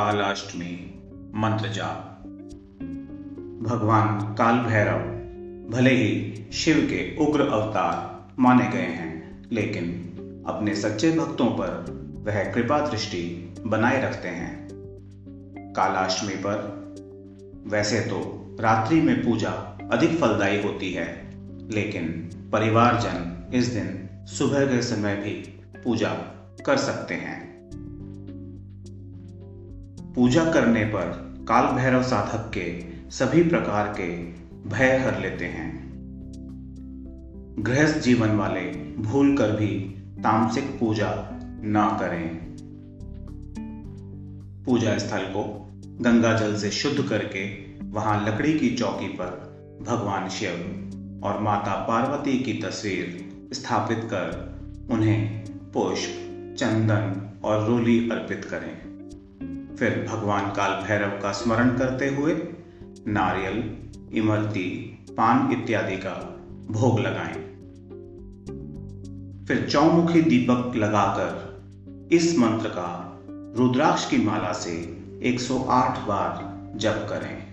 कालाष्टमी मंत्र जाप। भगवान काल भैरव भले ही शिव के उग्र अवतार माने गए हैं, लेकिन अपने सच्चे भक्तों पर वह कृपा दृष्टि बनाए रखते हैं। कालाष्टमी पर वैसे तो रात्रि में पूजा अधिक फलदायी होती है, लेकिन परिवारजन इस दिन सुबह के समय भी पूजा कर सकते हैं। पूजा करने पर काल भैरव साधक के सभी प्रकार के भय हर लेते हैं। गृहस्थ जीवन वाले भूल कर भी तामसिक पूजा ना करें। पूजा स्थल को गंगा जल से शुद्ध करके वहाँ लकड़ी की चौकी पर भगवान शिव और माता पार्वती की तस्वीर स्थापित कर उन्हें पुष्प, चंदन और रोली अर्पित करें। फिर भगवान काल भैरव का स्मरण करते हुए नारियल, इमरती, पान इत्यादि का भोग लगाएँ। फिर चौमुखी दीपक लगाकर इस मंत्र का रुद्राक्ष की माला से 108 बार जप करें।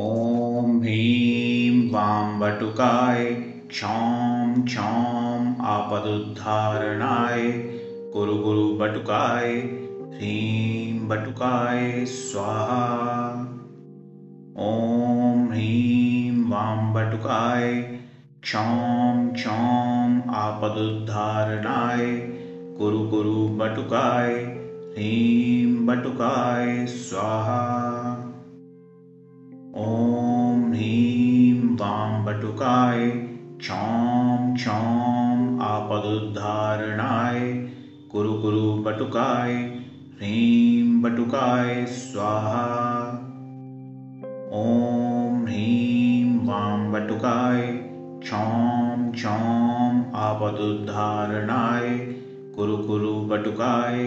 ओम भीम वाम बटुकाय क्षौम क्षौम आपदुद्धारणाय गुरु गुरु बटुकाय, ह्रीं बटुकाय स्वाहा। ॐ ह्रीं वां बटुकाय क्षौम क्षौम आपदुद्धारणाय गुरु गुरु बटुकाय, ह्रीं बटुकाय स्वाहा। ॐ ह्रीं वां बटुकाय क्षौम क्षौम आपदुद्धारणाय गुरु गुरु बटुकाय, ह्रीं बटुकाय, स्वाहा। ॐ ह्रीं वां बटुकाय क्षौम क्षौम आपदुद्धारणाय गुरु गुरु बटुकाय,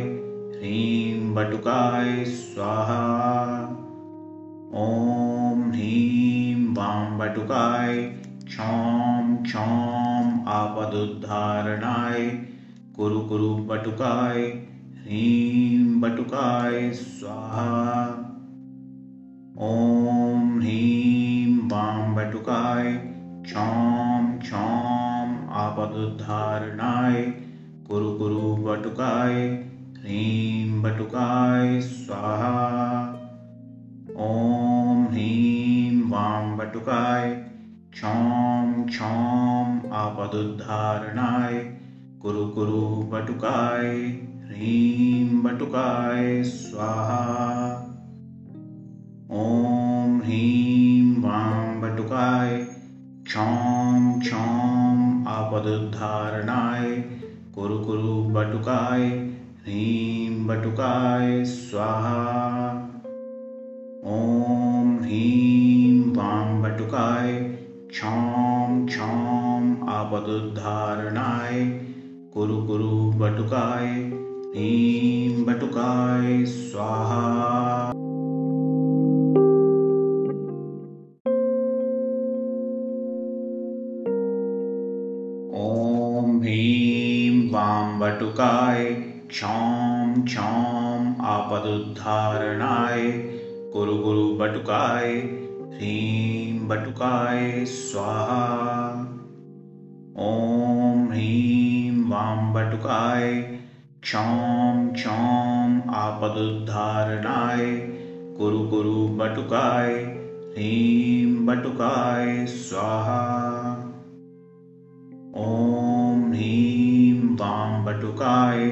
ह्रीं बटुकाय, स्वाहा। ॐ ह्रीं वां बटुकाय क्षौम क्षौम आपदुद्धारणाय गुरु गुरु बटुकाय, ह्रीं बटुकाय स्वाहा। ॐ ह्रीं वां बटुकाय क्षौम क्षौम आपदुद्धारणाय गुरु गुरु बटुकाय, ह्रीं बटुकाय स्वाहा। ॐ ह्रीं वां बटुकाय क्षौम क्षौम आपदुद्धारणाय गुरु गुरु बटुकाय, ह्रीं बटुकाय, स्वाहा। ॐ ह्रीं वां बटुकाय क्षौम क्षौम आपदुद्धारणाय गुरु गुरु बटुकाय, ह्रीं बटुकाय, स्वाहा। ॐ ह्रीं वां बटुकाय क्षौम क्षौम आपदुद्धारणाय गुरु गुरु बटुकाय ह्रीं बटुकाय, स्वाहा। ॐ ह्रीं वां बटुकाय, क्षौम क्षौम आपदुद्धारणाय गुरु गुरु बटुकाय ह्रीं बटुकाय स्वाहा। ॐ ह्रीं वां बटुकाय क्षौम क्षौम आपदुद्धारणाय गुरु गुरु बटुकाय, ह्रीं बटुकाय स्वाहा। ॐ ह्रीं वां बटुकाय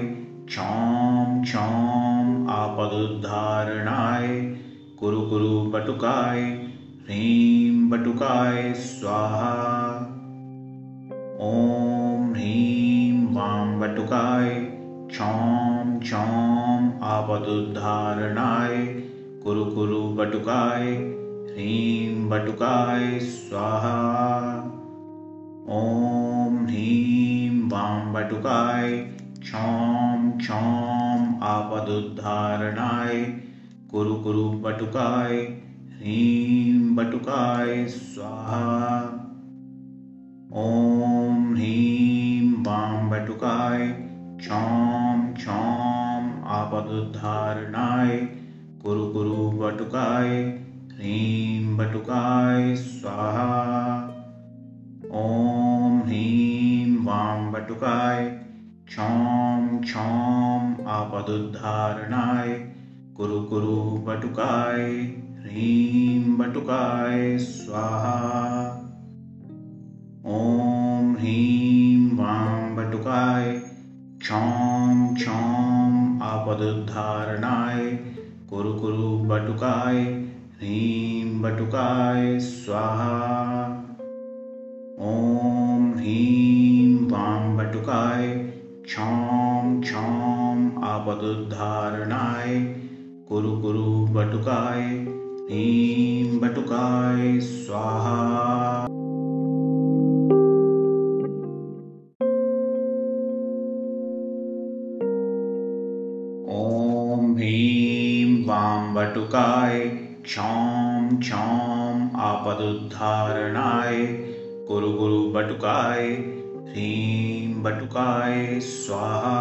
क्षौम क्षौम आपदुद्धारणाय गुरु गुरु बटुकाय ह्रीं बटुकाय स्वाहा। ॐ ह्रीं वां बटुकाय क्षौम क्षौम आपदुद्धारणाय गुरु गुरु बटुकाय, ह्रीं बटुकाय स्वाहा। ॐ ह्रीं वां बटुकाय क्षौम क्षौम आपदुद्धारणाय गुरु गुरु बटुकाय, ह्रीं बटुकाय स्वाहा ॐ ह्रीं वां बटुकाय क्षौं क्षौं आपदुद्धारणाय कुरु कुरु बटुकाय ह्रीं बटुकाय स्वाहा ॐ ह्रीं वां बटुकाय क्षौं क्षौं आपदुद्धारणाय कुरु कुरु बटुकाय ह्रीं बटुकाय स्वाहा। ॐ ह्रीं वां बटुकाय, क्षौं क्षौं आपदुद्धारणाय, कुरु कुरु बटुकाय, ह्रीं बटुकाय स्वाहा। ॐ ह्रीं वां बटुकाय, क्षौं क्षौं आपदुद्धारणाय, कुरु कुरु बटुकाय ह्रीं बटुकाय स्वाहा। वटुकाय क्षौं क्षौं आपदुद्धारणाय गुरु गुरु बटुकाय ह्रीं बटुकाय स्वाहा।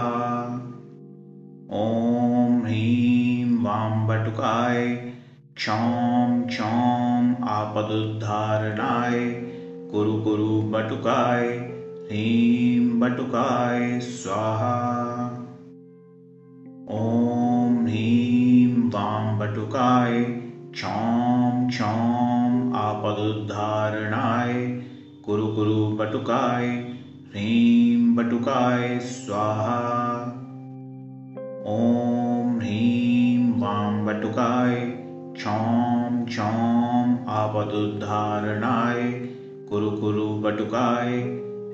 ॐ ह्रीं वां बटुकाय क्षौं क्षौं आपदुद्धारणाय गुरु गुरु बटुकाय, ह्रीं बटुकाय स्वाहा। ॐ ह्रीं वां बटुकाय क्षौं क्षौं आपदुद्धारणाय, कुरु कुरु बटुकाय, ह्रीं बटुकाय स्वाहा। ॐ ह्रीं वां बटुकाय क्षौं क्षौं आपदुद्धारणाय, कुरु कुरु बटुकाय,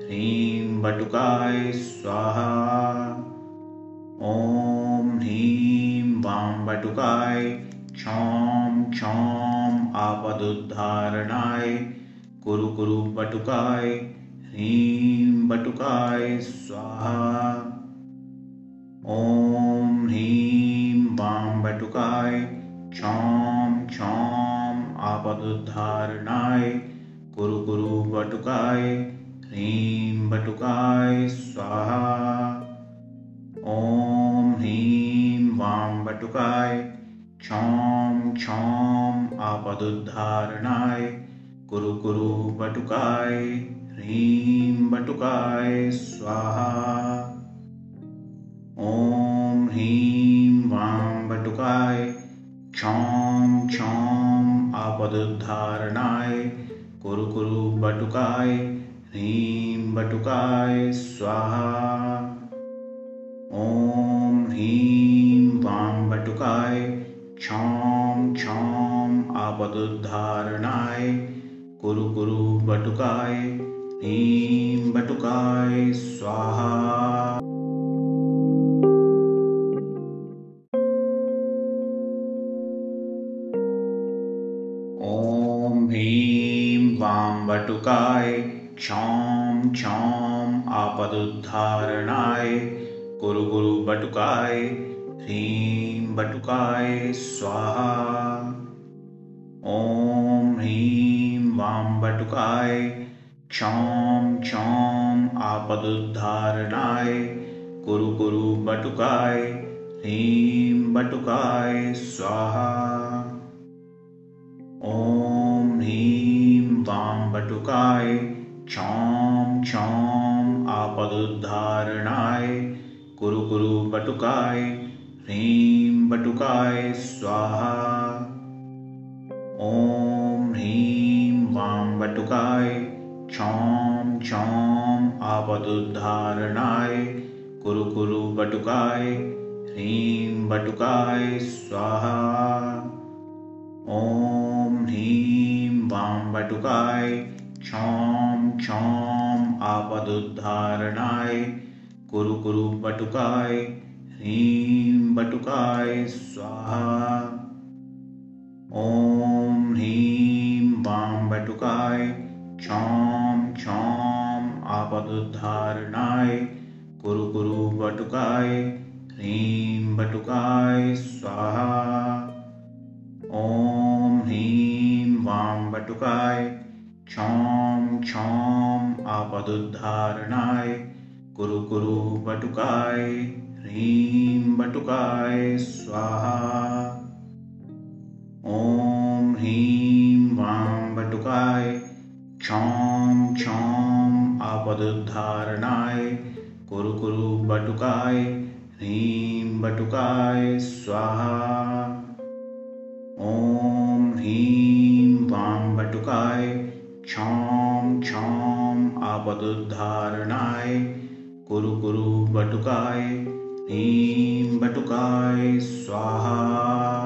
ह्रीं बटुकाय, स्वाहा। ॐ ह्रीं वां बटुकाय क्षौं क्षौं आपदुद्धारणाय, कुरु कुरु बटुकाय, ह्रीं बटुकाय, स्वाहा। ॐ ह्रीं वां बटुकाय क्षौं क्षौं आपदुद्धारणाय, कुरु कुरु बटुकाय, ह्रीं बटुकाय, स्वाहा। ॐ ह्रीं वां बटुकाय क्षौं क्षौं आपदुद्धारणाय, कुरु कुरु बटुकाय, ह्रीं बटुकाय, स्वाहा। ॐ ह्रीं वां बटुकाय क्षौं क्षौं आपदुद्धारणाय कुरु कुरु बटुकाय ह्रीं बटुकाय स्वाहा ॐ ह्रीं वां बटुकाय क्षौं क्षौं आपदुद्धारणाय कुरु कुरु बटुकाय ह्रीं बटुकाय स्वाहा क्षौं क्षौं आपदुद्धारणाय गुरु गुरु बटुकाय, ह्रीं बटुकाय स्वाहा। ॐ ह्रीं वां बटुकाय क्षौं क्षौं आपदुद्धारणाय गुरु गुरु बटुकाय, ह्रीं बटुकाय स्वाहा। ॐ ह्रीं वां बटुकाय क्षौं क्षौं आपदुद्धारणाय, कुरु कुरु बटुकाय, ह्रीं बटुकाय, स्वाहा। ॐ ह्रीं वां बटुकाय क्षौं क्षौं आपदुद्धारणाय, कुरु कुरु बटुकाय, ह्रीं बटुकाय, स्वाहा। ॐ ह्रीं वां बटुकाय क्षौं क्षौं आपदुद्धारणाय, कुरु कुरु बटुकाय, ह्रीं बटुकाय स्वाहा। ॐ ह्रीं वां बटुकाय, क्षौं क्षौं आपदुद्धारणाय, कुरु कुरु बटुकाय, ह्रीं बटुकाय स्वाहा। ॐ ह्रीं वां बटुकाय क्षौं क्षौम आपदुद्धारणाय, कुरु कुरु बटुकाय, ह्रीं बटुकाय, स्वाहा। ॐ ह्रीं वां बटुकाय, क्षौं क्षौम आपदुद्धारणाय, कुरु कुरु बटुकाय, ह्रीं बटुकाय, स्वाहा। ॐ ह्रीं वां बटुकाय क्षौं क्षौं आपदुद्धारणाय, कुरु कुरु बटुकाय ह्रीं बटुकाय, स्वाहा।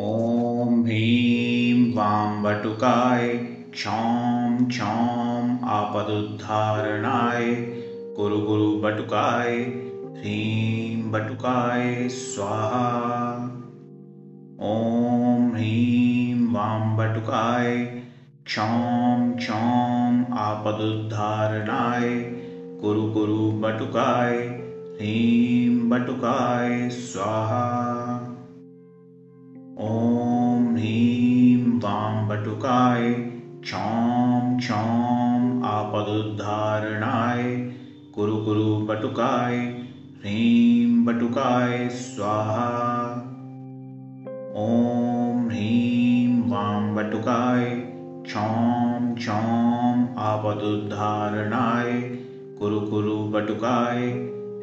ॐ ह्रीं वां बटुकाय, क्षौं क्षौं आपदुद्धारणाय गुरु गुरु बटुकाय ह्रीं बटुकाय स्वाहा। ॐ ह्रीं वां बटुकाय, क्षौं क्षौं आपदुद्धारणाय गुरु गुरु बटुकाय, ह्रीं बटुकाय स्वाहा। ॐ ह्रीं वां बटुकाय, क्षौं क्षौं आपदुद्धारणाय, कुरु कुरु बटुकाय ह्रीं बटुकाय स्वाहा। ॐ ह्रीं वां बटुकाय क्षौं क्षौं आपदुद्धारणाय, कुरु कुरु बटुकाय,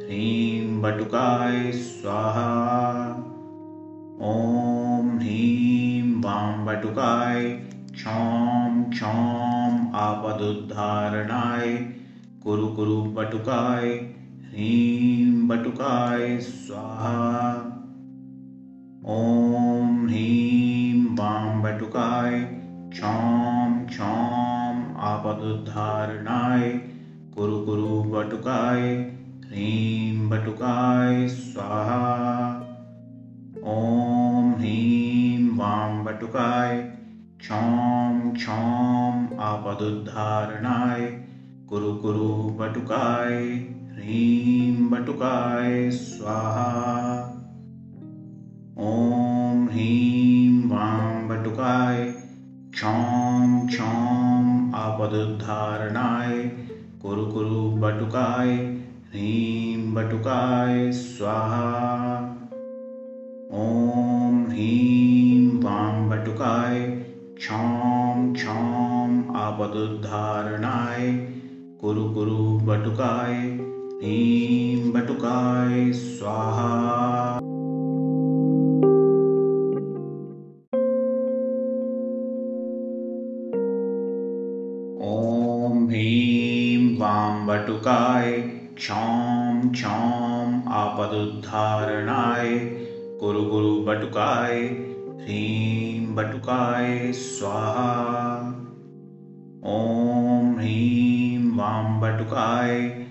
ह्रीं बटुकाय स्वाहा। ॐ ह्रीं वां बटुकाय क्षौं क्षौं आपदुद्धारणाय, कुरु कुरु बटुकाय ह्रीं बटुकाय स्वाहा। ॐ ह्रीं वां बटुकाय क्षौं क्षौं आपदुद्धारणाय कुरु कुरु बटुकाय ह्रीं बटुकाय स्वाहा। ॐ ह्रीं वां बटुकाय क्षौं क्षौं आपदुद्धारणाय कुरु कुरु बटुकाय ह्रीं बटुकाय स्वाहा। ॐ ह्रीं वां बटुकाय क्षौं क्षौं आपदुद्धारणाय, कुरु कुरु बटुकाय, ह्रीं बटुकाय स्वाहा। ॐ ह्रीं वां बटुकाय क्षौं क्षौं आपदुद्धारणाय, कुरु कुरु बटुकाय ह्रीं बटुकाय स्वाहा। ॐ ह्रीं वां बटुकाय क्षौं क्षौं आपदुद्धारणाय कुरु कुरु बटुकाय ह्रीं बटुकाय स्वाहा। ॐ ह्रीं वां बटुकाय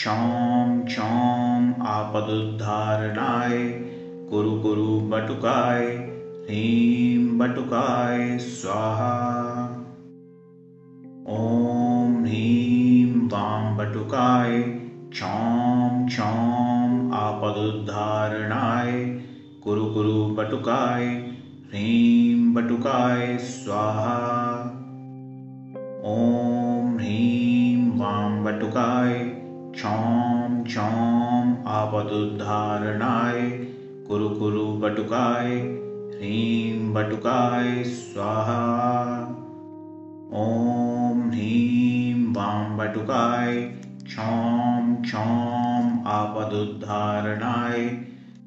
क्षौं क्षौं आपदुद्धारणाय, कुरु कुरु बटुकाय, ह्रीं बटुकाय, स्वाहा। ॐ ह्रीं वां बटुकाय क्षौं क्षौं आपदुद्धारणाय, कुरु कुरु बटुकाय, ह्रीं बटुकाय, स्वाहा। ॐ ह्रीं वां बटुकाय क्षौं क्षौं आपदुद्धारणाय, कुरु कुरु बटुकाय, ह्रीं बटुकाय, स्वाहा। ॐ ह्रीं वां बटुकाय क्षौं क्षौं आपदुद्धारणाय,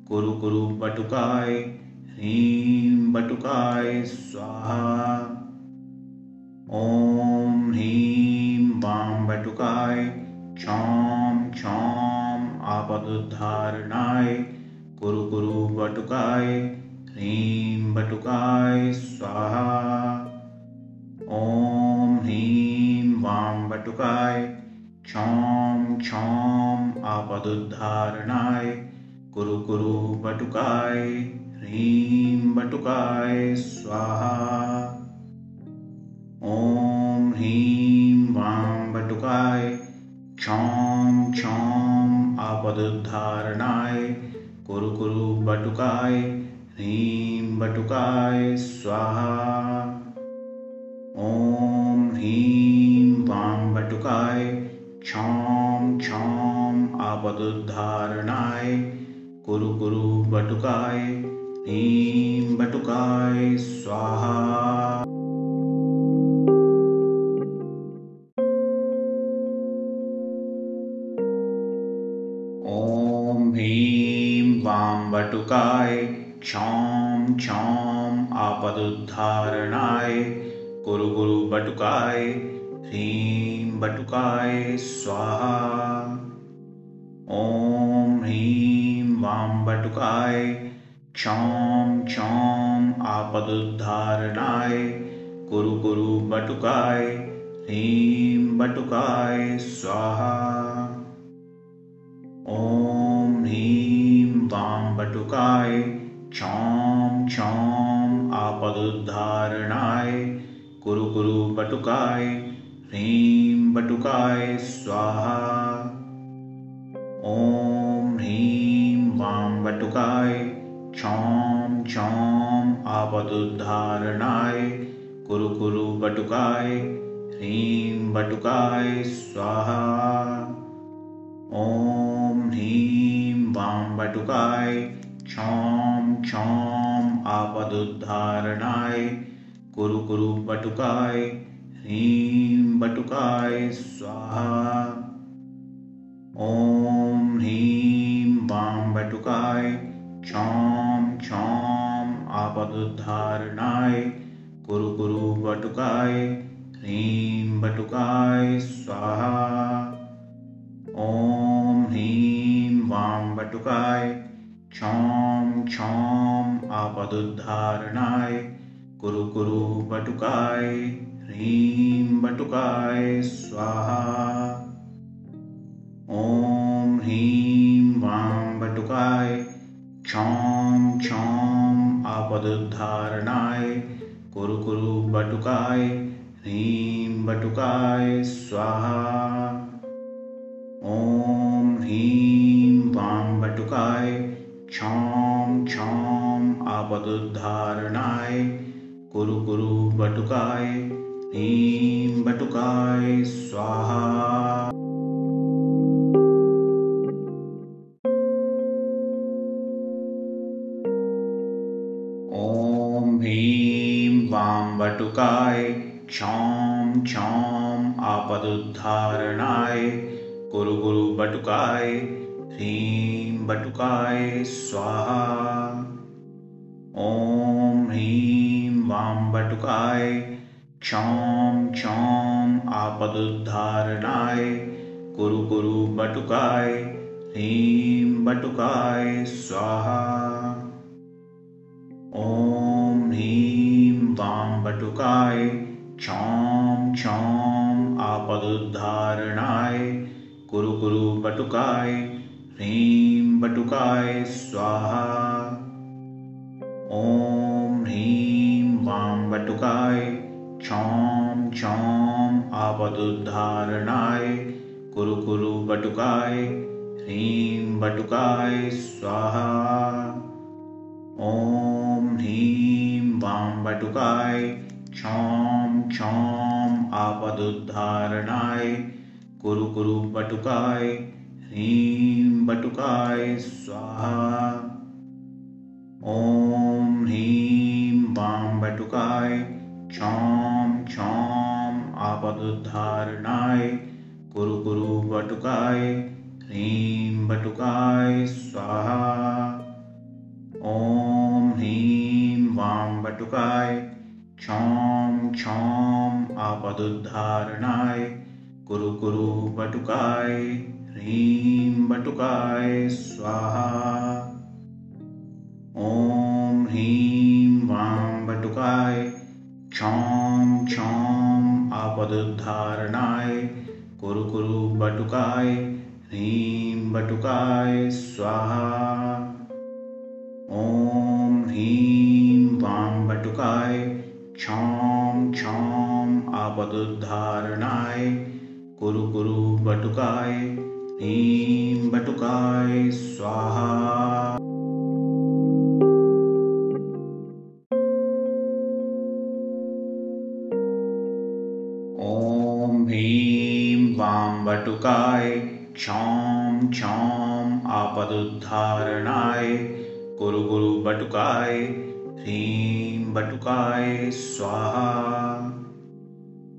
कुरु कुरु बटुकाय, ह्रीं बटुकाय, स्वाहा। ॐ ह्रीं वां बटुकाय क्षौं क्षौं आपदुद्धारणाय, कुरु कुरु बटुकाय, ह्रीं बटुकाय स्वाहा। ॐ ह्रीं वां बटुकाय क्षौं क्षौं आपदुद्धारणाय, कुरु कुरु बटुकाय, ह्रीं बटुकाय स्वाहा। ॐ ह्रीं वां बटुकाय क्षौं क्षौं आपदुद्धारणाय कुरु कुरु बटुकाय ह्रीं बटुकाय स्वाहा ॐ ह्रीं वां बटुकाय क्षौं क्षौं आपदुद्धारणाय कुरु कुरु बटुकाय ह्रीं बटुकाय स्वाहा वटुकाय क्षौं क्षौं आपदुद्धारणाय गुरु गुरु बटुकाय, ह्रीं बटुकाय, स्वाहा। ॐ ह्रीं वां बटुकाय क्षौं क्षौं आपदुद्धारणाय गुरु गुरु बटुकाय, ह्रीं बटुकाय, स्वाहा। ॐ ह्रीं तां बटुकाय क्षौं क्षौं आपदुद्धारणाय, कुरु कुरु बटुकाय, ह्रीं बटुकाय, स्वाहा। ॐ ह्रीं वां बटुकाय क्षौं क्षौं आपदुद्धारणाय, कुरु कुरु बटुकाय, ह्रीं बटुकाय, स्वाहा। ॐ ह्रीं वां बटुकाय क्षौं क्षौं आपदुद्धारणाय, कुरु कुरु बटुकाय, ह्रीं बटुकाय, स्वाहा। ॐ ह्रीं वां बटुकाय क्षौं क्षौं आपदुद्धारणाय, कुरु कुरु बटुकाय, ह्रीं बटुकाय, स्वाहा। ॐ ह्रीं वां बटुकाय क्षौं क्षौं आपदुद्धारणाय, कुरु कुरु बटुकाय ह्रीं बटुकाय स्वाहा। ॐ ह्रीं वां बटुकाय क्षौं क्षौं आपदुद्धारणाय, कुरु कुरु बटुकाय ह्रीं बटुकाय स्वाहा। ॐ ह्रीं वां बटुकाय क्षौं क्षौं आपदुद्धारणाय, कुरु कुरु बटुकाय ह्रीं बटुकाय, स्वाहा। ॐ ह्रीं वां बटुकाय क्षौं क्षौं आपदुद्धारणाय गुरु गुरु बटुकाय ह्रीं बटुकाय स्वाहा। ॐ ह्रीं वां बटुकाय, क्षौं क्षौं आपदुद्धारणाय गुरु गुरु बटुकाय, ह्रीं बटुकाय स्वाहा। ॐ ह्रीं वां बटुकाय, क्षौं क्षौं आपदुद्धारणाय, कुरु कुरु बटुकाय ह्रीं बटुकाय स्वाहा। ॐ ह्रीं वां बटुकाय क्षौं क्षौं आपदुद्धारणाय, कुरु कुरु बटुकाय, ह्रीं बटुकाय स्वाहा। ॐ ह्रीं वां बटुकाय क्षौं क्षौं आपदुद्धारणाय, कुरु कुरु बटुकाय ह्रीं बटुकाय स्वाहा। ॐ ह्रीं वां बटुकाय क्षौं क्षौं आपदुद्धारणाय कुरु कुरु बटुकाय ह्रीं बटुकाय स्वाहा। ॐ ह्रीं वां बटुकाय क्षौं क्षौं आपदुद्धारणाय कुरु कुरु बटुकाय ह्रीं बटुकाय स्वाहा। ॐ ह्रीं वां बटुकाय क्षौं क्षौं आपदुद्धारणाय, कुरु कुरु बटुकाय, ह्रीं बटुकाय स्वाहा। ॐ ह्रीं वां बटुकाय क्षौं क्षौं आपदुद्धारणाय, कुरु कुरु बटुकाय ह्रीं बटुकाय स्वाहा। ॐ ह्रीं वां बटुकाय क्षौं क्षौं आपदुद्धारणाय गुरु गुरु बटुकाय ह्रीं बटुकाय स्वाहा।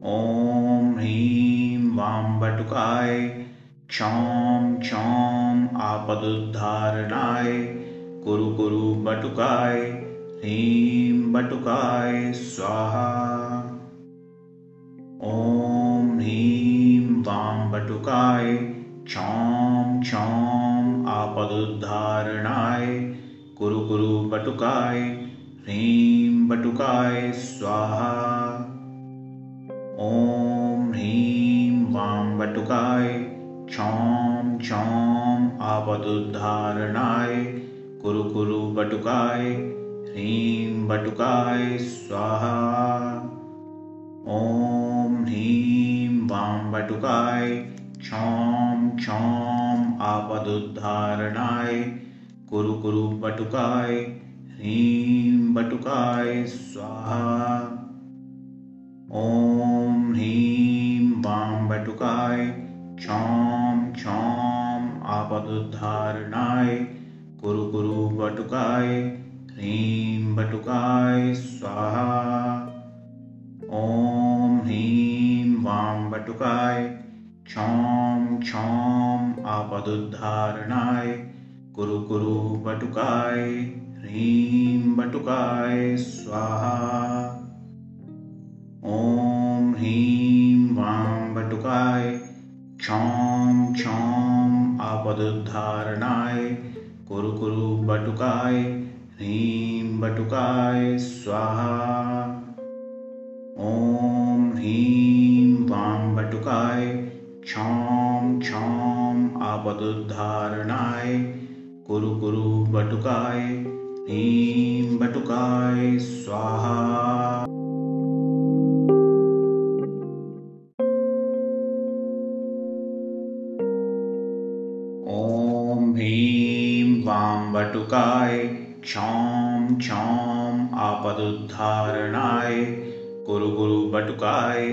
ॐ ह्रीं वां बटुकाय क्षौम क्षौम आपदुद्धारणाय, कुरु कुरु बटुकाय, ह्रीं बटुकाय, स्वाहा। ॐ ह्रीं वां बटुकाय क्षौम क्षौम आपदुद्धारणाय, कुरु कुरु बटुकाय, ह्रीं बटुकाय, स्वाहा। ॐ ह्रीं वां बटुकाय क्षौम क्षौम आपदुद्धारणाय कुरु कुरु बटुकाय ह्रीं बटुकाय स्वाहा। ॐ ह्रीं वां बटुकाय क्षौम क्षौम आपदुद्धारणाय कुरु कुरु बटुकाय ह्रीं बटुकाय स्वाहा। ॐ ह्रीं वां बटुकाय क्षौम क्षौम आपदुद्धारणाय, कुरु कुरु बटुकाय, ह्रीं बटुकाय, स्वाहा। ॐ ह्रीं वां बटुकाय क्षौम क्षौम आपदुद्धारणाय, कुरु कुरु बटुकाय, ह्रीं बटुकाय, स्वाहा। ॐ ह्रीं वां बटुकाय क्षौम क्षौम आपदुद्धारणाय कुरु कुरु बटुकाय ह्रीं बटुकाय स्वाहा ॐ ह्रीं वां बटुकाय क्षौम क्षौम आपदुद्धारणाय कुरु कुरु बटुकाय ह्रीं बटुकाय स्वाहा वां बटुकाय क्षौम क्षौम आपदुद्धारणाय कुरु गुरु बटुकाय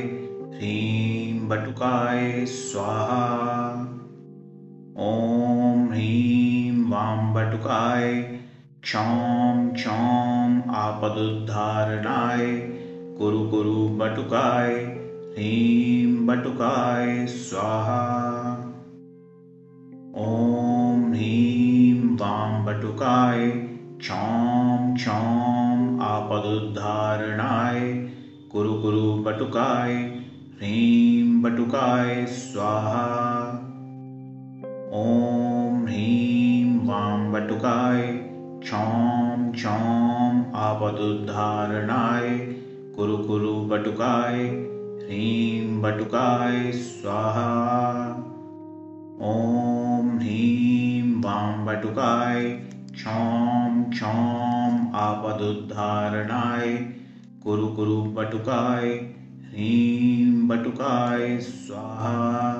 ह्रीं बटुकाय स्वाहा। ॐ ह्रीं वां बटुकाय क्षौम क्षौम आपदुद्धारणाय कुरु गुरु बटुकाय ह्रीं बटुकाय स्वाहा। वां बटुकाय क्षौम क्षौम आपदुद्धारणाय, कुरु कुरु बटुकाय, ह्रीं बटुकाय, स्वाहा। ॐ ह्रीं वां बटुकाय क्षौम क्षौम आपदुद्धारणाय, कुरु कुरु बटुकाय, ह्रीं बटुकाय, स्वाहा। ॐ ह्रीं वां बटुकाय क्षौम क्षौम आपदुद्धारणाय, कुरु कुरु बटुकाय, ह्रीं बटुकाय, स्वाहा।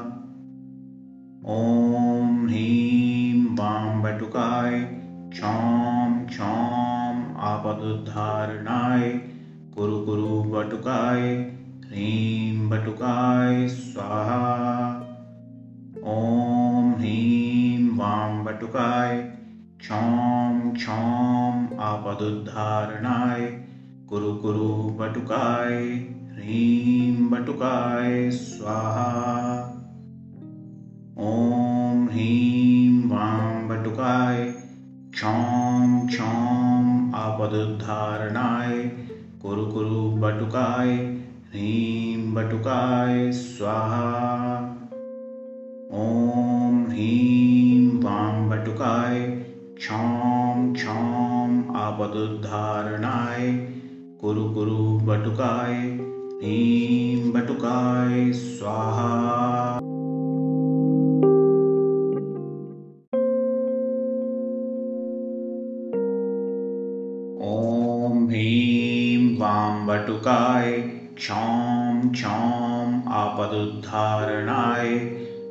ॐ ह्रीं वां बटुकाय क्षौम क्षौम आपदुद्धारणाय, कुरु कुरु बटुकाय, ह्रीं बटुकाय, स्वाहा। वां बटुकाय क्षौम क्षौम आपदुद्धारणाय, कुरु कुरु बटुकाय, ह्रीं बटुकाय, स्वाहा। ॐ ह्रीं वां बटुकाय क्षौम क्षौम आपदुद्धारणाय, कुरु कुरु बटुकाय, ह्रीं बटुकाय, स्वाहा। ॐ ह्रीं वां बटुकाय क्षौम क्षौम आपदुद्धारणाय, कुरु कुरु बटुकाय ह्रीं बटुकाय, स्वाहा। ॐ ह्रीं वां बटुकाय क्षौम क्षौम आपदुद्धारणाय,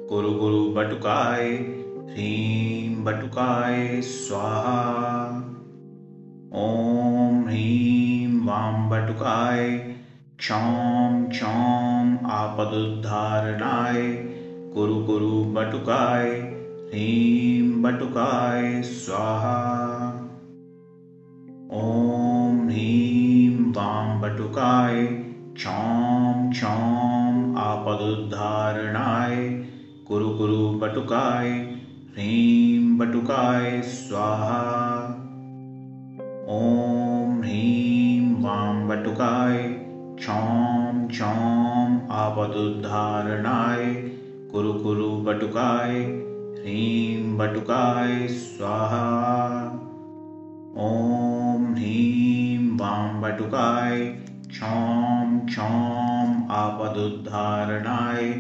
कुरु गुरु बटुकाय ह्रीं बटुकाय स्वाहा। ॐ ह्रीं वां बटुकाय क्षौम क्षौम आपदुद्धारणाय, कुरु कुरु बटुकाय, ह्रीं बटुकाय स्वाहा। ॐ ह्रीं वां बटुकाय, क्षौं क्षौं आपदुद्धारणाय, कुरु कुरु बटुकाय ह्रीं बटुकाय स्वाहा। ॐ ह्रीं वां बटुकाय क्षौं क्षौं आपदुद्धारणाय, कुरु कुरु बटुकाय, ह्रीं बटुकाय स्वाहा। ॐ ह्रीं वां बटुकाय क्षौं क्षौं आपदुद्धारणाय,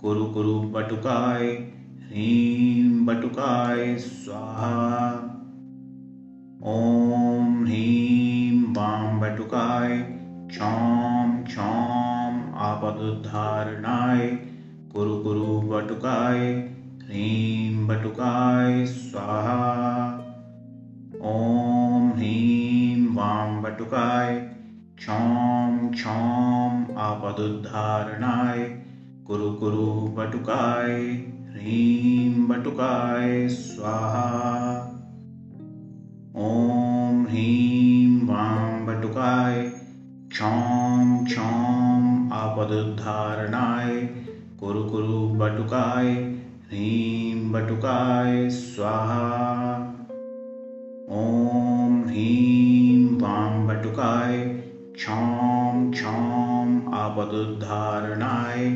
कुरु कुरु बटुकाय ह्रीं बटुकाय स्वाहा। ॐ ह्रीं वां बटुकाय क्षौं क्षौं आपदुद्धारणाय, कुरु कुरु बटुकाय, ह्रीं बटुकाय स्वाहा। ॐ ह्रीं वां बटुकाय क्षौं क्षौं आपदुद्धारणाय, कुरु कुरु बटुकाय। ह्रीं बटुकाय स्वाहा। ॐ ह्रीं वां बटुकाय क्षौं क्षौं आपदुद्धारणाय, कुरु कुरु बटुकाय, ह्रीं बटुकाय स्वाहा। ॐ ह्रीं वां बटुकाय क्षौं क्षौं आपदुद्धारणाय,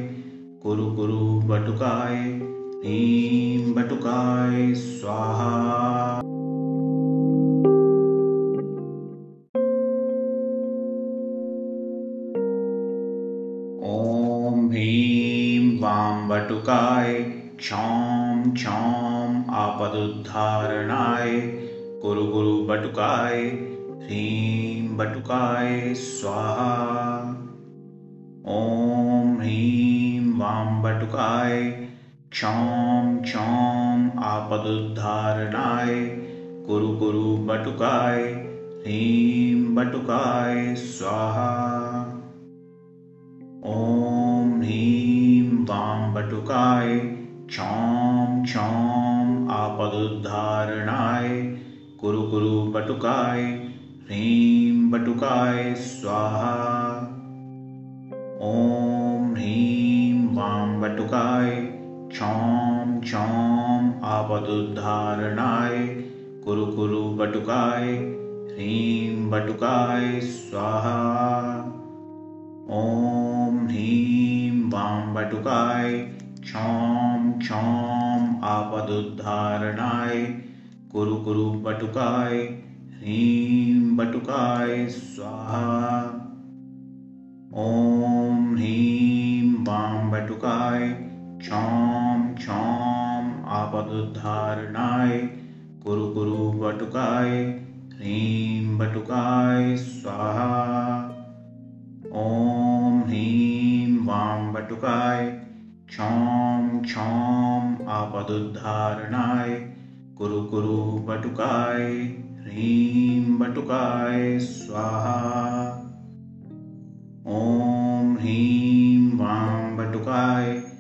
कुरु कुरु बटुकाय ह्रीं बटुकाय स्वाहा। बटुकाय क्षौं क्षौं आपदुद्धारणाय कुरु गुरु बटुकाय ह्रीं बटुकाय स्वाहा। ॐ ह्रीं वां बटुकाय क्षौं क्षौं आपदुद्धारणाय, कुरु गुरु बटुकाय, ह्रीं बटुकाय, स्वाहा। ॐ ह्रीं वां बटुकाय क्षौं क्षौं आपदुद्धारणाय, कुरु कुरु बटुकाय, ह्रीं बटुकाय, स्वाहा। ॐ ह्रीं वां बटुकाय क्षौं क्षौं आपदुद्धारणाय, कुरु कुरु बटुकाय, ह्रीं बटुकाय, स्वाहा। ॐ ह्रीं वां बटुकाय क्षौं क्षौं आपदुद्धारणाय, कुरु कुरु बटुकाय, ह्रीं बटुकाय, स्वाहा। ॐ ह्रीं वां बटुकाय क्षौं क्षौं आपदुद्धारणाय, कुरु कुरु बटुकाय, ह्रीं बटुकाय, स्वाहा। ॐ ह्रीं वां बटुकाय क्षौं क्षौं आपदुद्धारणाय, कुरु कुरु बटुकाय, ह्रीं बटुकाय, स्वाहा। ॐ ह्रीं वां बटुकाय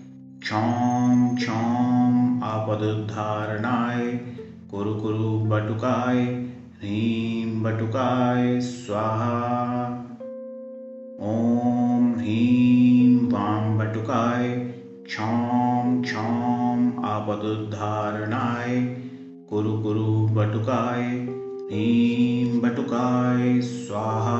क्षौं क्षौं आपदुद्धारणाय कुरु कुरु बटुकाय ह्रीं बटुकाय स्वाहा ॐ ह्रीं वां बटुकाय क्षौं क्षौं आपदुद्धारणाय कुरु कुरु बटुकाय ह्रीं बटुकाय स्वाहा